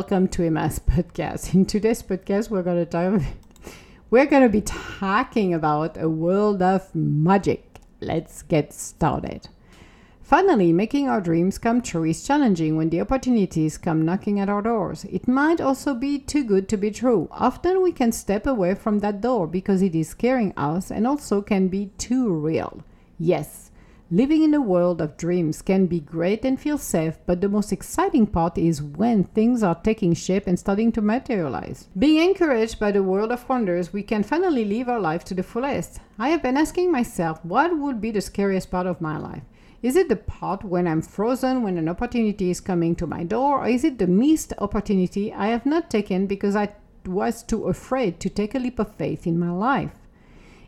welcome to Emma's podcast. In today's podcast, we're going to talk, we're going to be talking about a world of magic. Let's get started. Finally, making our dreams come true is challenging when the opportunities come knocking at our doors. It might also be too good to be true. Often we can step away from that door because it is scaring us and also can be too real. Yes, Living in a world of dreams can be great and feel safe, but the most exciting part is when things are taking shape and starting to materialize. Being encouraged by the world of wonders, we can finally live our life to the fullest. I have been asking myself what would be the scariest part of my life? Is it the part when I'm frozen when an opportunity is coming to my door, or is it the missed opportunity I have not taken because I was too afraid to take a leap of faith in my life?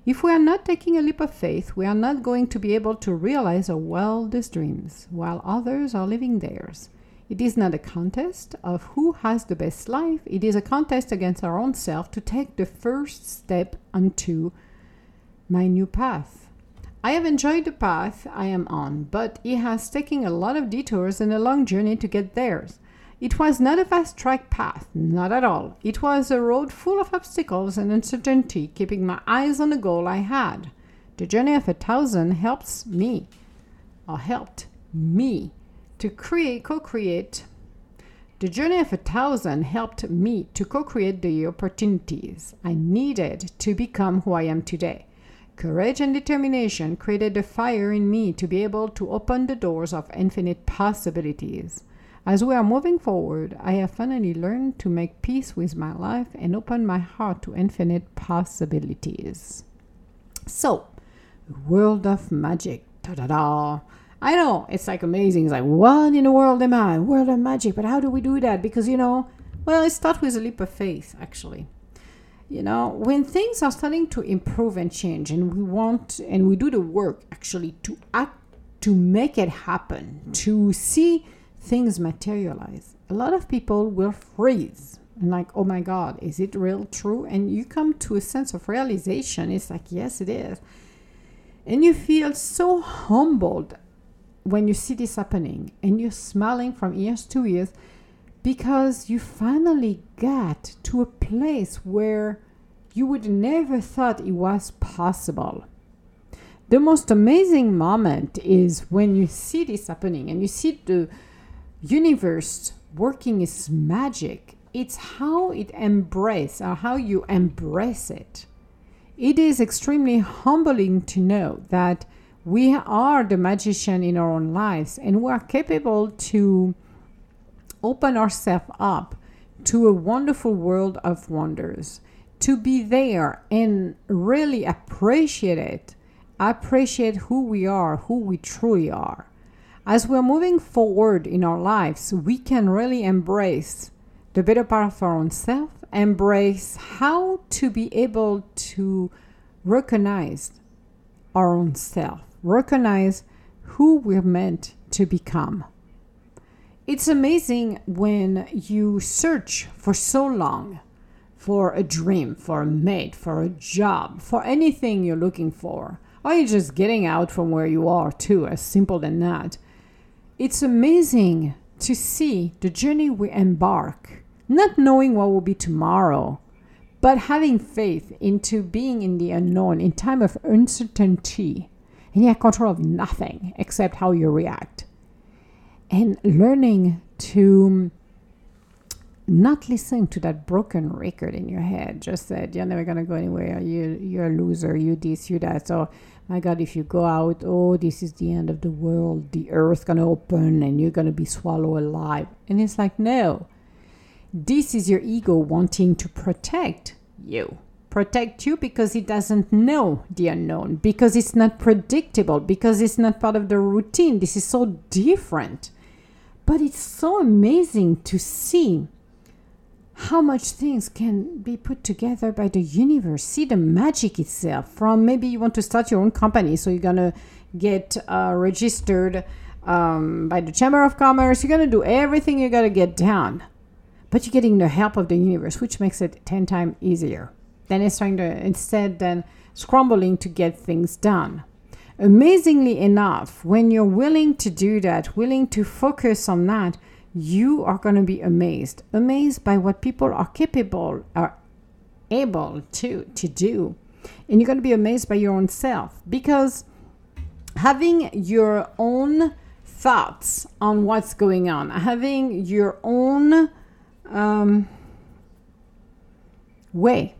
If we are not taking a leap of faith, we are not going to be able to realize our wildest dreams, while others are living theirs. It is not a contest of who has the best life, it is a contest against our own self to take the first step onto my new path. I have enjoyed the path I am on, but it has taken a lot of detours and a long journey to get there. It was not a fast track path, not at all. It was a road full of obstacles and uncertainty, keeping my eyes on the goal I had. The journey of a thousand helps me, or helped me, to create, co create. The journey of a thousand helped me to co create the opportunities I needed to become who I am today. Courage and determination created a fire in me to be able to open the doors of infinite possibilities. As we are moving forward, I have finally learned to make peace with my life and open my heart to infinite possibilities. So, world of magic. Da da da. I know it's like amazing. It's like, what in the world am I? World of magic. But how do we do that? Because, you know, well, it starts with a leap of faith, actually. You know, when things are starting to improve and change, and we want, and we do the work actually to act, to make it happen, to see things materialize, a lot of people will freeze and like, oh my God, is it real true? And you come to a sense of realization. It's like, yes, it is. And you feel so humbled when you see this happening and you're smiling from ears to ears because you finally got to a place where you would never thought it was possible. The most amazing moment is when you see this happening and you see the universe working is magic. It's how it embrace or how you embrace it. It is extremely humbling to know that we are the magician in our own lives and we are capable to open ourselves up to a wonderful world of wonders to be there and really appreciate it appreciate who we are who we truly are as we're moving forward in our lives, we can really embrace the better part of our own self, embrace how to be able to recognize our own self, recognize who we're meant to become. It's amazing when you search for so long for a dream, for a mate, for a job, for anything you're looking for, or you're just getting out from where you are, too, as simple as that. It's amazing to see the journey we embark, not knowing what will be tomorrow, but having faith into being in the unknown in time of uncertainty and you have control of nothing except how you react. And learning to not listen to that broken record in your head, just that you're never gonna go anywhere, you you're a loser, you this, you that. So my God, if you go out, oh, this is the end of the world, the earth's gonna open and you're gonna be swallowed alive. And it's like, no. This is your ego wanting to protect you. Protect you because it doesn't know the unknown, because it's not predictable, because it's not part of the routine. This is so different. But it's so amazing to see how much things can be put together by the universe. See the magic itself. From maybe you want to start your own company, so you're gonna get uh, registered um, by the Chamber of Commerce. You're gonna do everything you gotta get done, but you're getting the help of the universe, which makes it ten times easier. Then it's trying to instead than scrambling to get things done. Amazingly enough, when you're willing to do that, willing to focus on that, you are going to be amazed amazed by what people are capable are able to to do. And you're going to be amazed by your own self because having your own thoughts on what's going on having your own um, way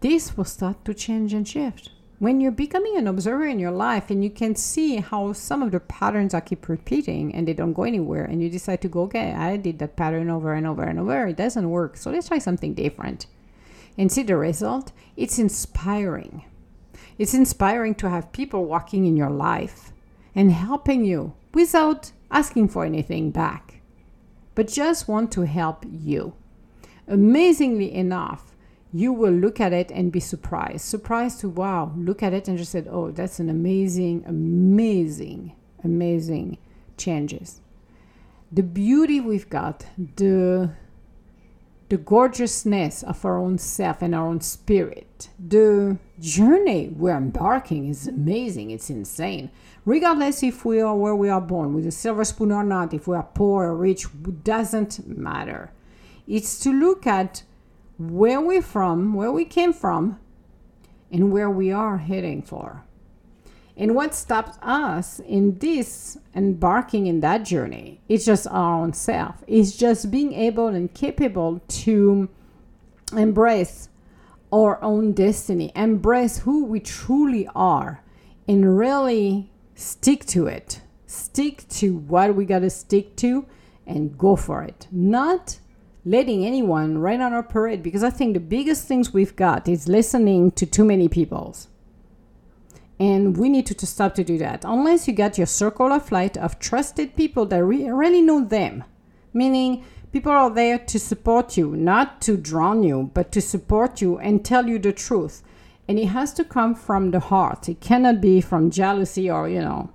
this will start to change and shift when you're becoming an observer in your life and you can see how some of the patterns are keep repeating and they don't go anywhere and you decide to go okay i did that pattern over and over and over it doesn't work. So let's try something different and see the result. It's inspiring. It's inspiring to have people walking in your life and helping you without asking for anything back but just want to help you. Amazingly enough you will look at it and be surprised. Surprised to, wow, look at it and just said, oh, that's an amazing, amazing, amazing changes. The beauty we've got, the the gorgeousness of our own self and our own spirit. The journey we're embarking is amazing. It's insane. Regardless if we are where we are born, with a silver spoon or not, if we are poor or rich, doesn't matter. It's to look at where we're from, where we came from, and where we are heading for. And what stops us in this embarking in that journey is just our own self. It's just being able and capable to embrace our own destiny, embrace who we truly are, and really stick to it. Stick to what we got to stick to and go for it. Not letting anyone rain on our parade because I think the biggest things we've got is listening to too many people's. And we need to, to stop to do that. Unless you got your circle of light of trusted people that re- really know them. Meaning, people are there to support you, not to drown you, but to support you and tell you the truth. And it has to come from the heart. It cannot be from jealousy or, you know,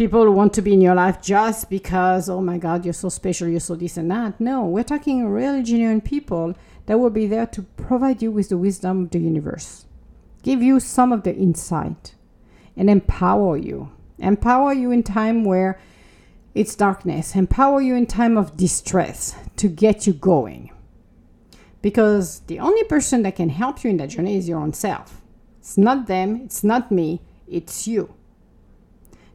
people want to be in your life just because, oh my God, you're so special, you're so this and that. No, we're talking really genuine people that will be there to provide you with the wisdom of the universe, give you some of the insight, and empower you. Empower you in time where it's darkness, empower you in time of distress to get you going. Because the only person that can help you in that journey is your own self. It's not them, it's not me, it's you.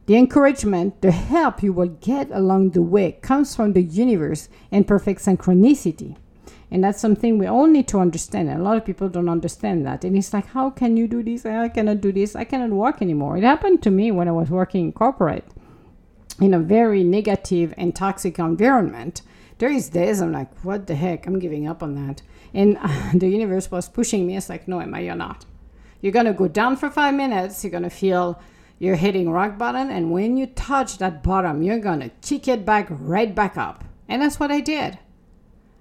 The encouragement, the help you will get along the way comes from the universe and perfect synchronicity. And that's something we all need to understand. And a lot of people don't understand that. And it's like, how can you do this? I cannot do this. I cannot work anymore. It happened to me when I was working in corporate in a very negative and toxic environment. There is days I'm like, what the heck? I'm giving up on that. And the universe was pushing me. It's like, no, Emma, you're not. You're going to go down for five minutes. You're going to feel you're hitting rock bottom, and when you touch that bottom, you're gonna kick it back right back up. And that's what I did.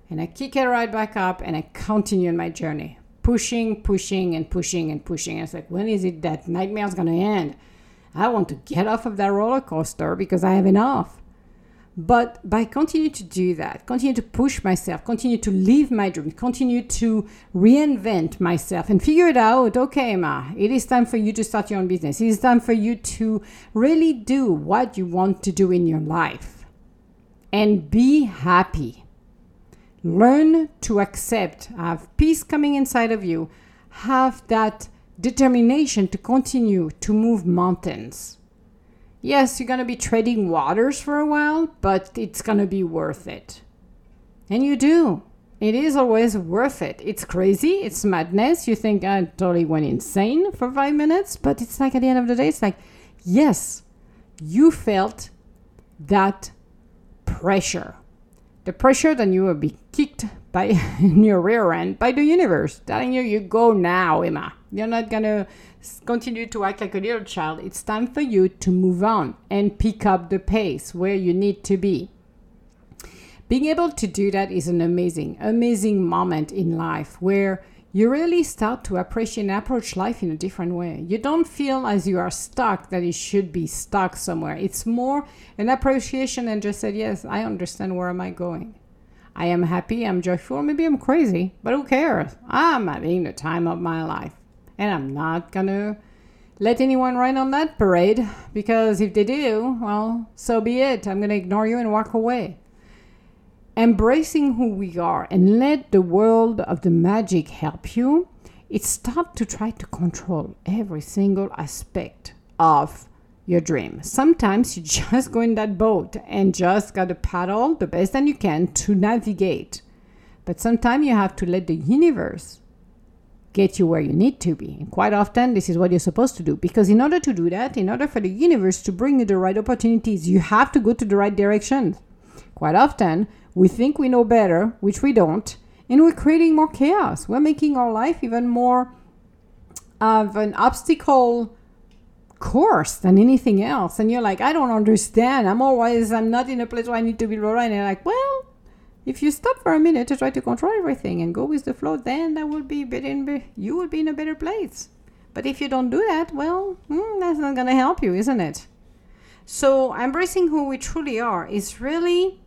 And I kick it right back up, and I continue my journey, pushing, pushing, and pushing and pushing. And it's like, when is it that nightmare's gonna end? I want to get off of that roller coaster because I have enough. But by continue to do that, continue to push myself, continue to live my dream, continue to reinvent myself and figure it out. Okay, Emma, it is time for you to start your own business. It is time for you to really do what you want to do in your life and be happy. Learn to accept, have peace coming inside of you, have that determination to continue to move mountains yes, you're going to be treading waters for a while, but it's going to be worth it. And you do. It is always worth it. It's crazy. It's madness. You think ah, I totally went insane for five minutes, but it's like at the end of the day, it's like, yes, you felt that pressure. The pressure that you will be kicked by in your rear end by the universe, telling you, you go now, Emma. You're not going to continue to act like a little child, it's time for you to move on and pick up the pace where you need to be. Being able to do that is an amazing, amazing moment in life where you really start to appreciate and approach life in a different way. You don't feel as you are stuck that you should be stuck somewhere. It's more an appreciation and just said, Yes, I understand where am I going. I am happy, I'm joyful, maybe I'm crazy, but who cares? I'm having the time of my life and I'm not gonna let anyone ride on that parade because if they do, well, so be it. I'm to ignore you and walk away. Embracing who we are and let the world of the magic help you. It's stop to try to control every single aspect of your dream. Sometimes you just go in that boat and just got to paddle the best that you can to navigate. But sometimes you have to let the universe get you where you need to be. And quite often, this is what you're supposed to do. Because in order to do that, in order for the universe to bring you the right opportunities, you have to go to the right direction. Quite often, we think we know better, which we don't, and we're creating more chaos. We're making our life even more of an obstacle course than anything else. And you're like, I don't understand. I'm always, I'm not in a place where I need to be right. And you're like, well, if you stop for a minute to try to control everything and go with the flow, then that will be in, you will be in a better place. But if you don't do that, well, hmm, that's not going to help you, isn't it? So embracing who we truly are is really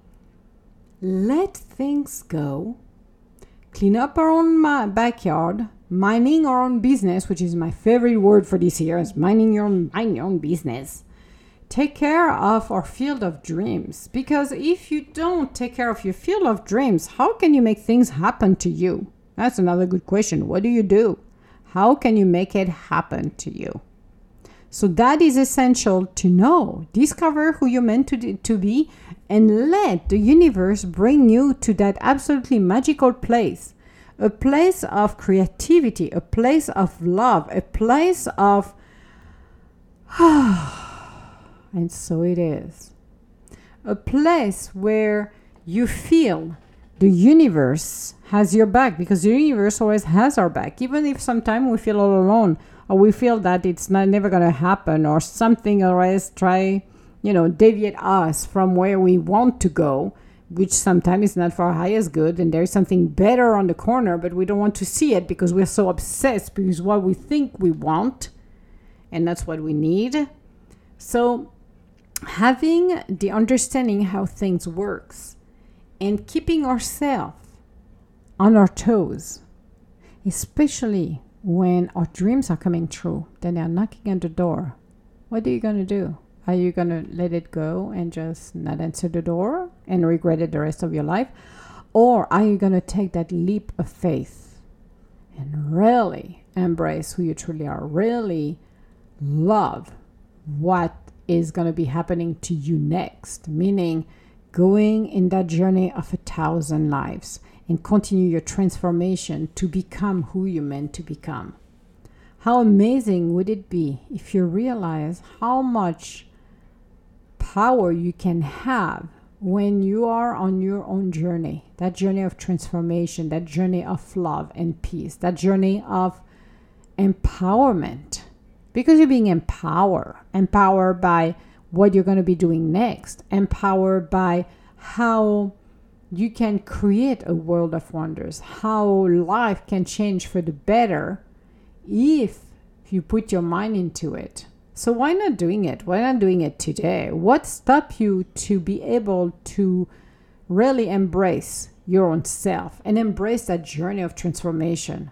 let things go, clean up our own backyard, mining our own business, which is my favorite word for this year, is minding your mind your own business take care of our field of dreams. Because if you don't take care of your field of dreams how can you make things happen to you? That's another good question. What do you do? How can you make it happen to you? So that is essential to know. Discover who you're meant to, to be and let the universe bring you to that absolutely magical place. A place of creativity a place of love a place of and so it is. A place where you feel the universe has your back because the universe always has our back, even if sometimes we feel all alone or we feel that it's not never going to happen or something always try, you know, deviate us from where we want to go, which sometimes is not for our highest good. And there's something better on the corner, but we don't want to see it because we're so obsessed because what we think we want and that's what we need. So having the understanding how things works and keeping ourselves on our toes especially when our dreams are coming true then they're knocking at the door. What are you going to do? Are you going to let it go and just not answer the door and regret it the rest of your life? Or are you going to take that leap of faith and really embrace who you truly are really love what is going to be happening to you next, meaning going in that journey of a thousand lives and continue your transformation to become who you're meant to become. How amazing would it be if you realize how much power you can have when you are on your own journey, that journey of transformation, that journey of love and peace, that journey of empowerment because you're being empowered empowered by what you're going to be doing next empowered by how you can create a world of wonders how life can change for the better if you put your mind into it. So why not doing it? Why not doing it today? What stop you to be able to really embrace your own self and embrace that journey of transformation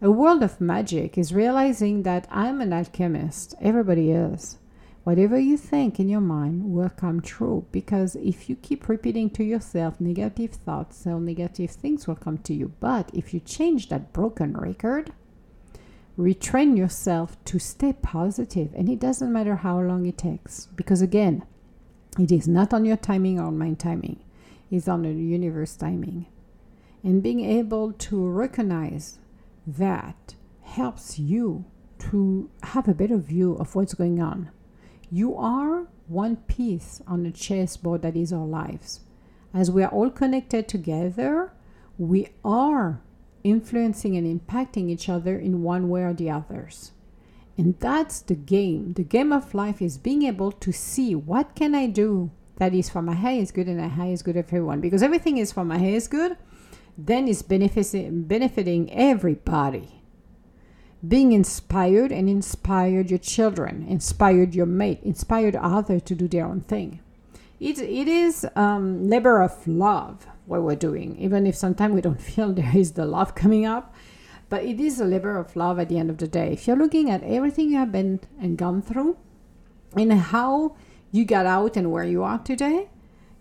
a world of magic is realizing that I'm an alchemist. Everybody is. Whatever you think in your mind will come true because if you keep repeating to yourself negative thoughts, so negative things will come to you. But if you change that broken record, retrain yourself to stay positive, and it doesn't matter how long it takes because again, it is not on your timing or on my timing, it's on the universe timing. And being able to recognize that helps you to have a better view of what's going on. You are one piece on the chessboard that is our lives. As we are all connected together, we are influencing and impacting each other in one way or the others. And that's the game. The game of life is being able to see what can I do that is for my highest good and the highest good of everyone. Because everything is for my highest good then it's benefiting, benefiting everybody. Being inspired and inspired your children, inspired your mate, inspired others to do their own thing. It, it is um, labor of love what we're doing, even if sometimes we don't feel there is the love coming up. but it is a labor of love at the end of the day. If you're looking at everything you have been and gone through and how you got out and where you are today,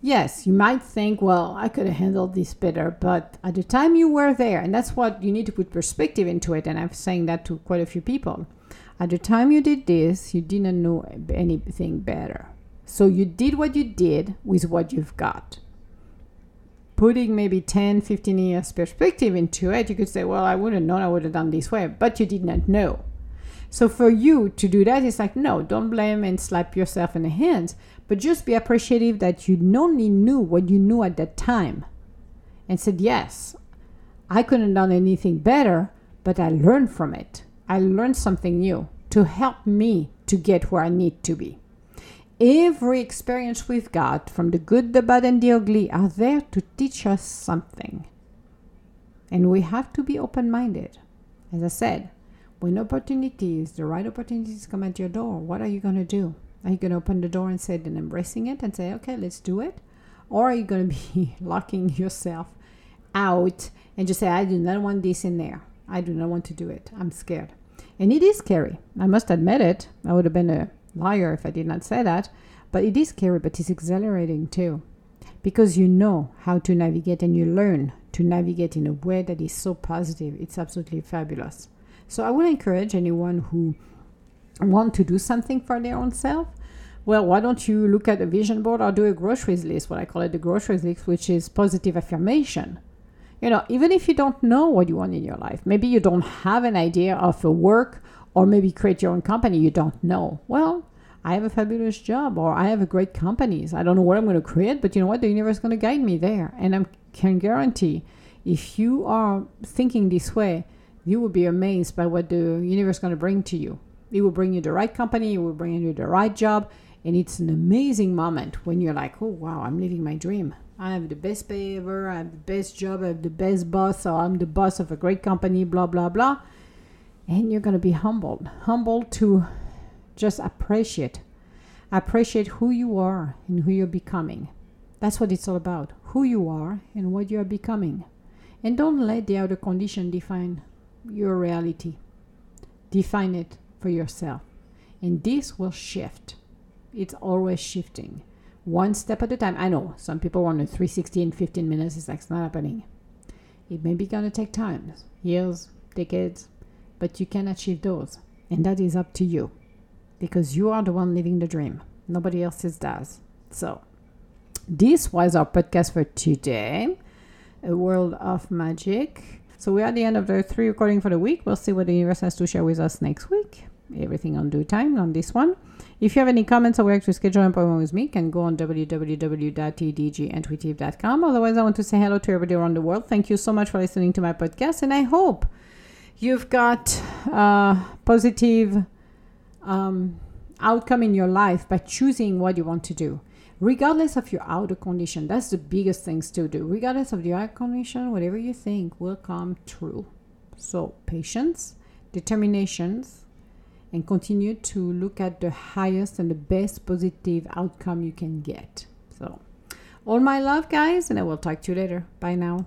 yes, you might think, well, I could have handled this better, but at the time you were there, and that's what you need to put perspective into it, and I'm saying that to quite a few people. At the time you did this, you didn't know anything better. So you did what you did with what you've got. Putting maybe 10, 15 years perspective into it, you could say, well, I would have known I would have done this way, but you did not know. So for you to do that, it's like, no, don't blame and slap yourself in the hands, but just be appreciative that you only knew what you knew at that time and said, yes, I couldn't have done anything better, but I learned from it. I learned something new to help me to get where I need to be. Every experience we've got, from the good, the bad, and the ugly, are there to teach us something. And we have to be open minded. As I said, when opportunities, the right opportunities come at your door, what are you going to do? Are you going to open the door and say, and embracing it and say, okay, let's do it? Or are you going to be locking yourself out and just say, I do not want this in there. I do not want to do it. I'm scared. And it is scary. I must admit it. I would have been a liar if I did not say that. But it is scary, but it's exhilarating too. Because you know how to navigate and you learn to navigate in a way that is so positive. It's absolutely fabulous. So I would encourage anyone who want to do something for their own self. Well, why don't you look at a vision board or do a groceries list, what I call it the groceries list, which is positive affirmation. You know, even if you don't know what you want in your life, maybe you don't have an idea of a work or maybe create your own company, you don't know. Well, I have a fabulous job or I have a great companies. I don't know what I'm going to create, but you know what? The universe is going to guide me there. And I can guarantee if you are thinking this way, you will be amazed by what the universe is going to bring to you. It will bring you the right company, it will bring you the right job. And it's an amazing moment when you're like, oh, wow, I'm living my dream. I have the best pay ever, I have the best job, I have the best boss, I'm the boss of a great company, blah, blah, blah. And you're going to be humbled. Humbled to just appreciate. Appreciate who you are and who you're becoming. That's what it's all about who you are and what you are becoming. And don't let the outer condition define your reality. Define it for yourself. And this will shift. It's always shifting. One step at a time. I know some people want a 360 in 15 minutes. It's like it's not happening. It may be gonna take time, years, decades, but you can achieve those. And that is up to you. Because you are the one living the dream. Nobody else's does. So this was our podcast for today. A world of magic. So we're at the end of the three recording for the week. We'll see what the universe has to share with us next week. Everything on due time on this one. If you have any comments or would like to schedule an appointment with me, can go on www.tdgintuitive.com. Otherwise, I want to say hello to everybody around the world. Thank you so much for listening to my podcast, and I hope you've got a positive um, outcome in your life by choosing what you want to do regardless of your outer condition. That's the biggest things to do. Regardless of your outer condition, whatever you think will come true. So patience, determinations, and continue to look at the highest and the best positive outcome you can get. So all my love guys and I will talk to you later. Bye now.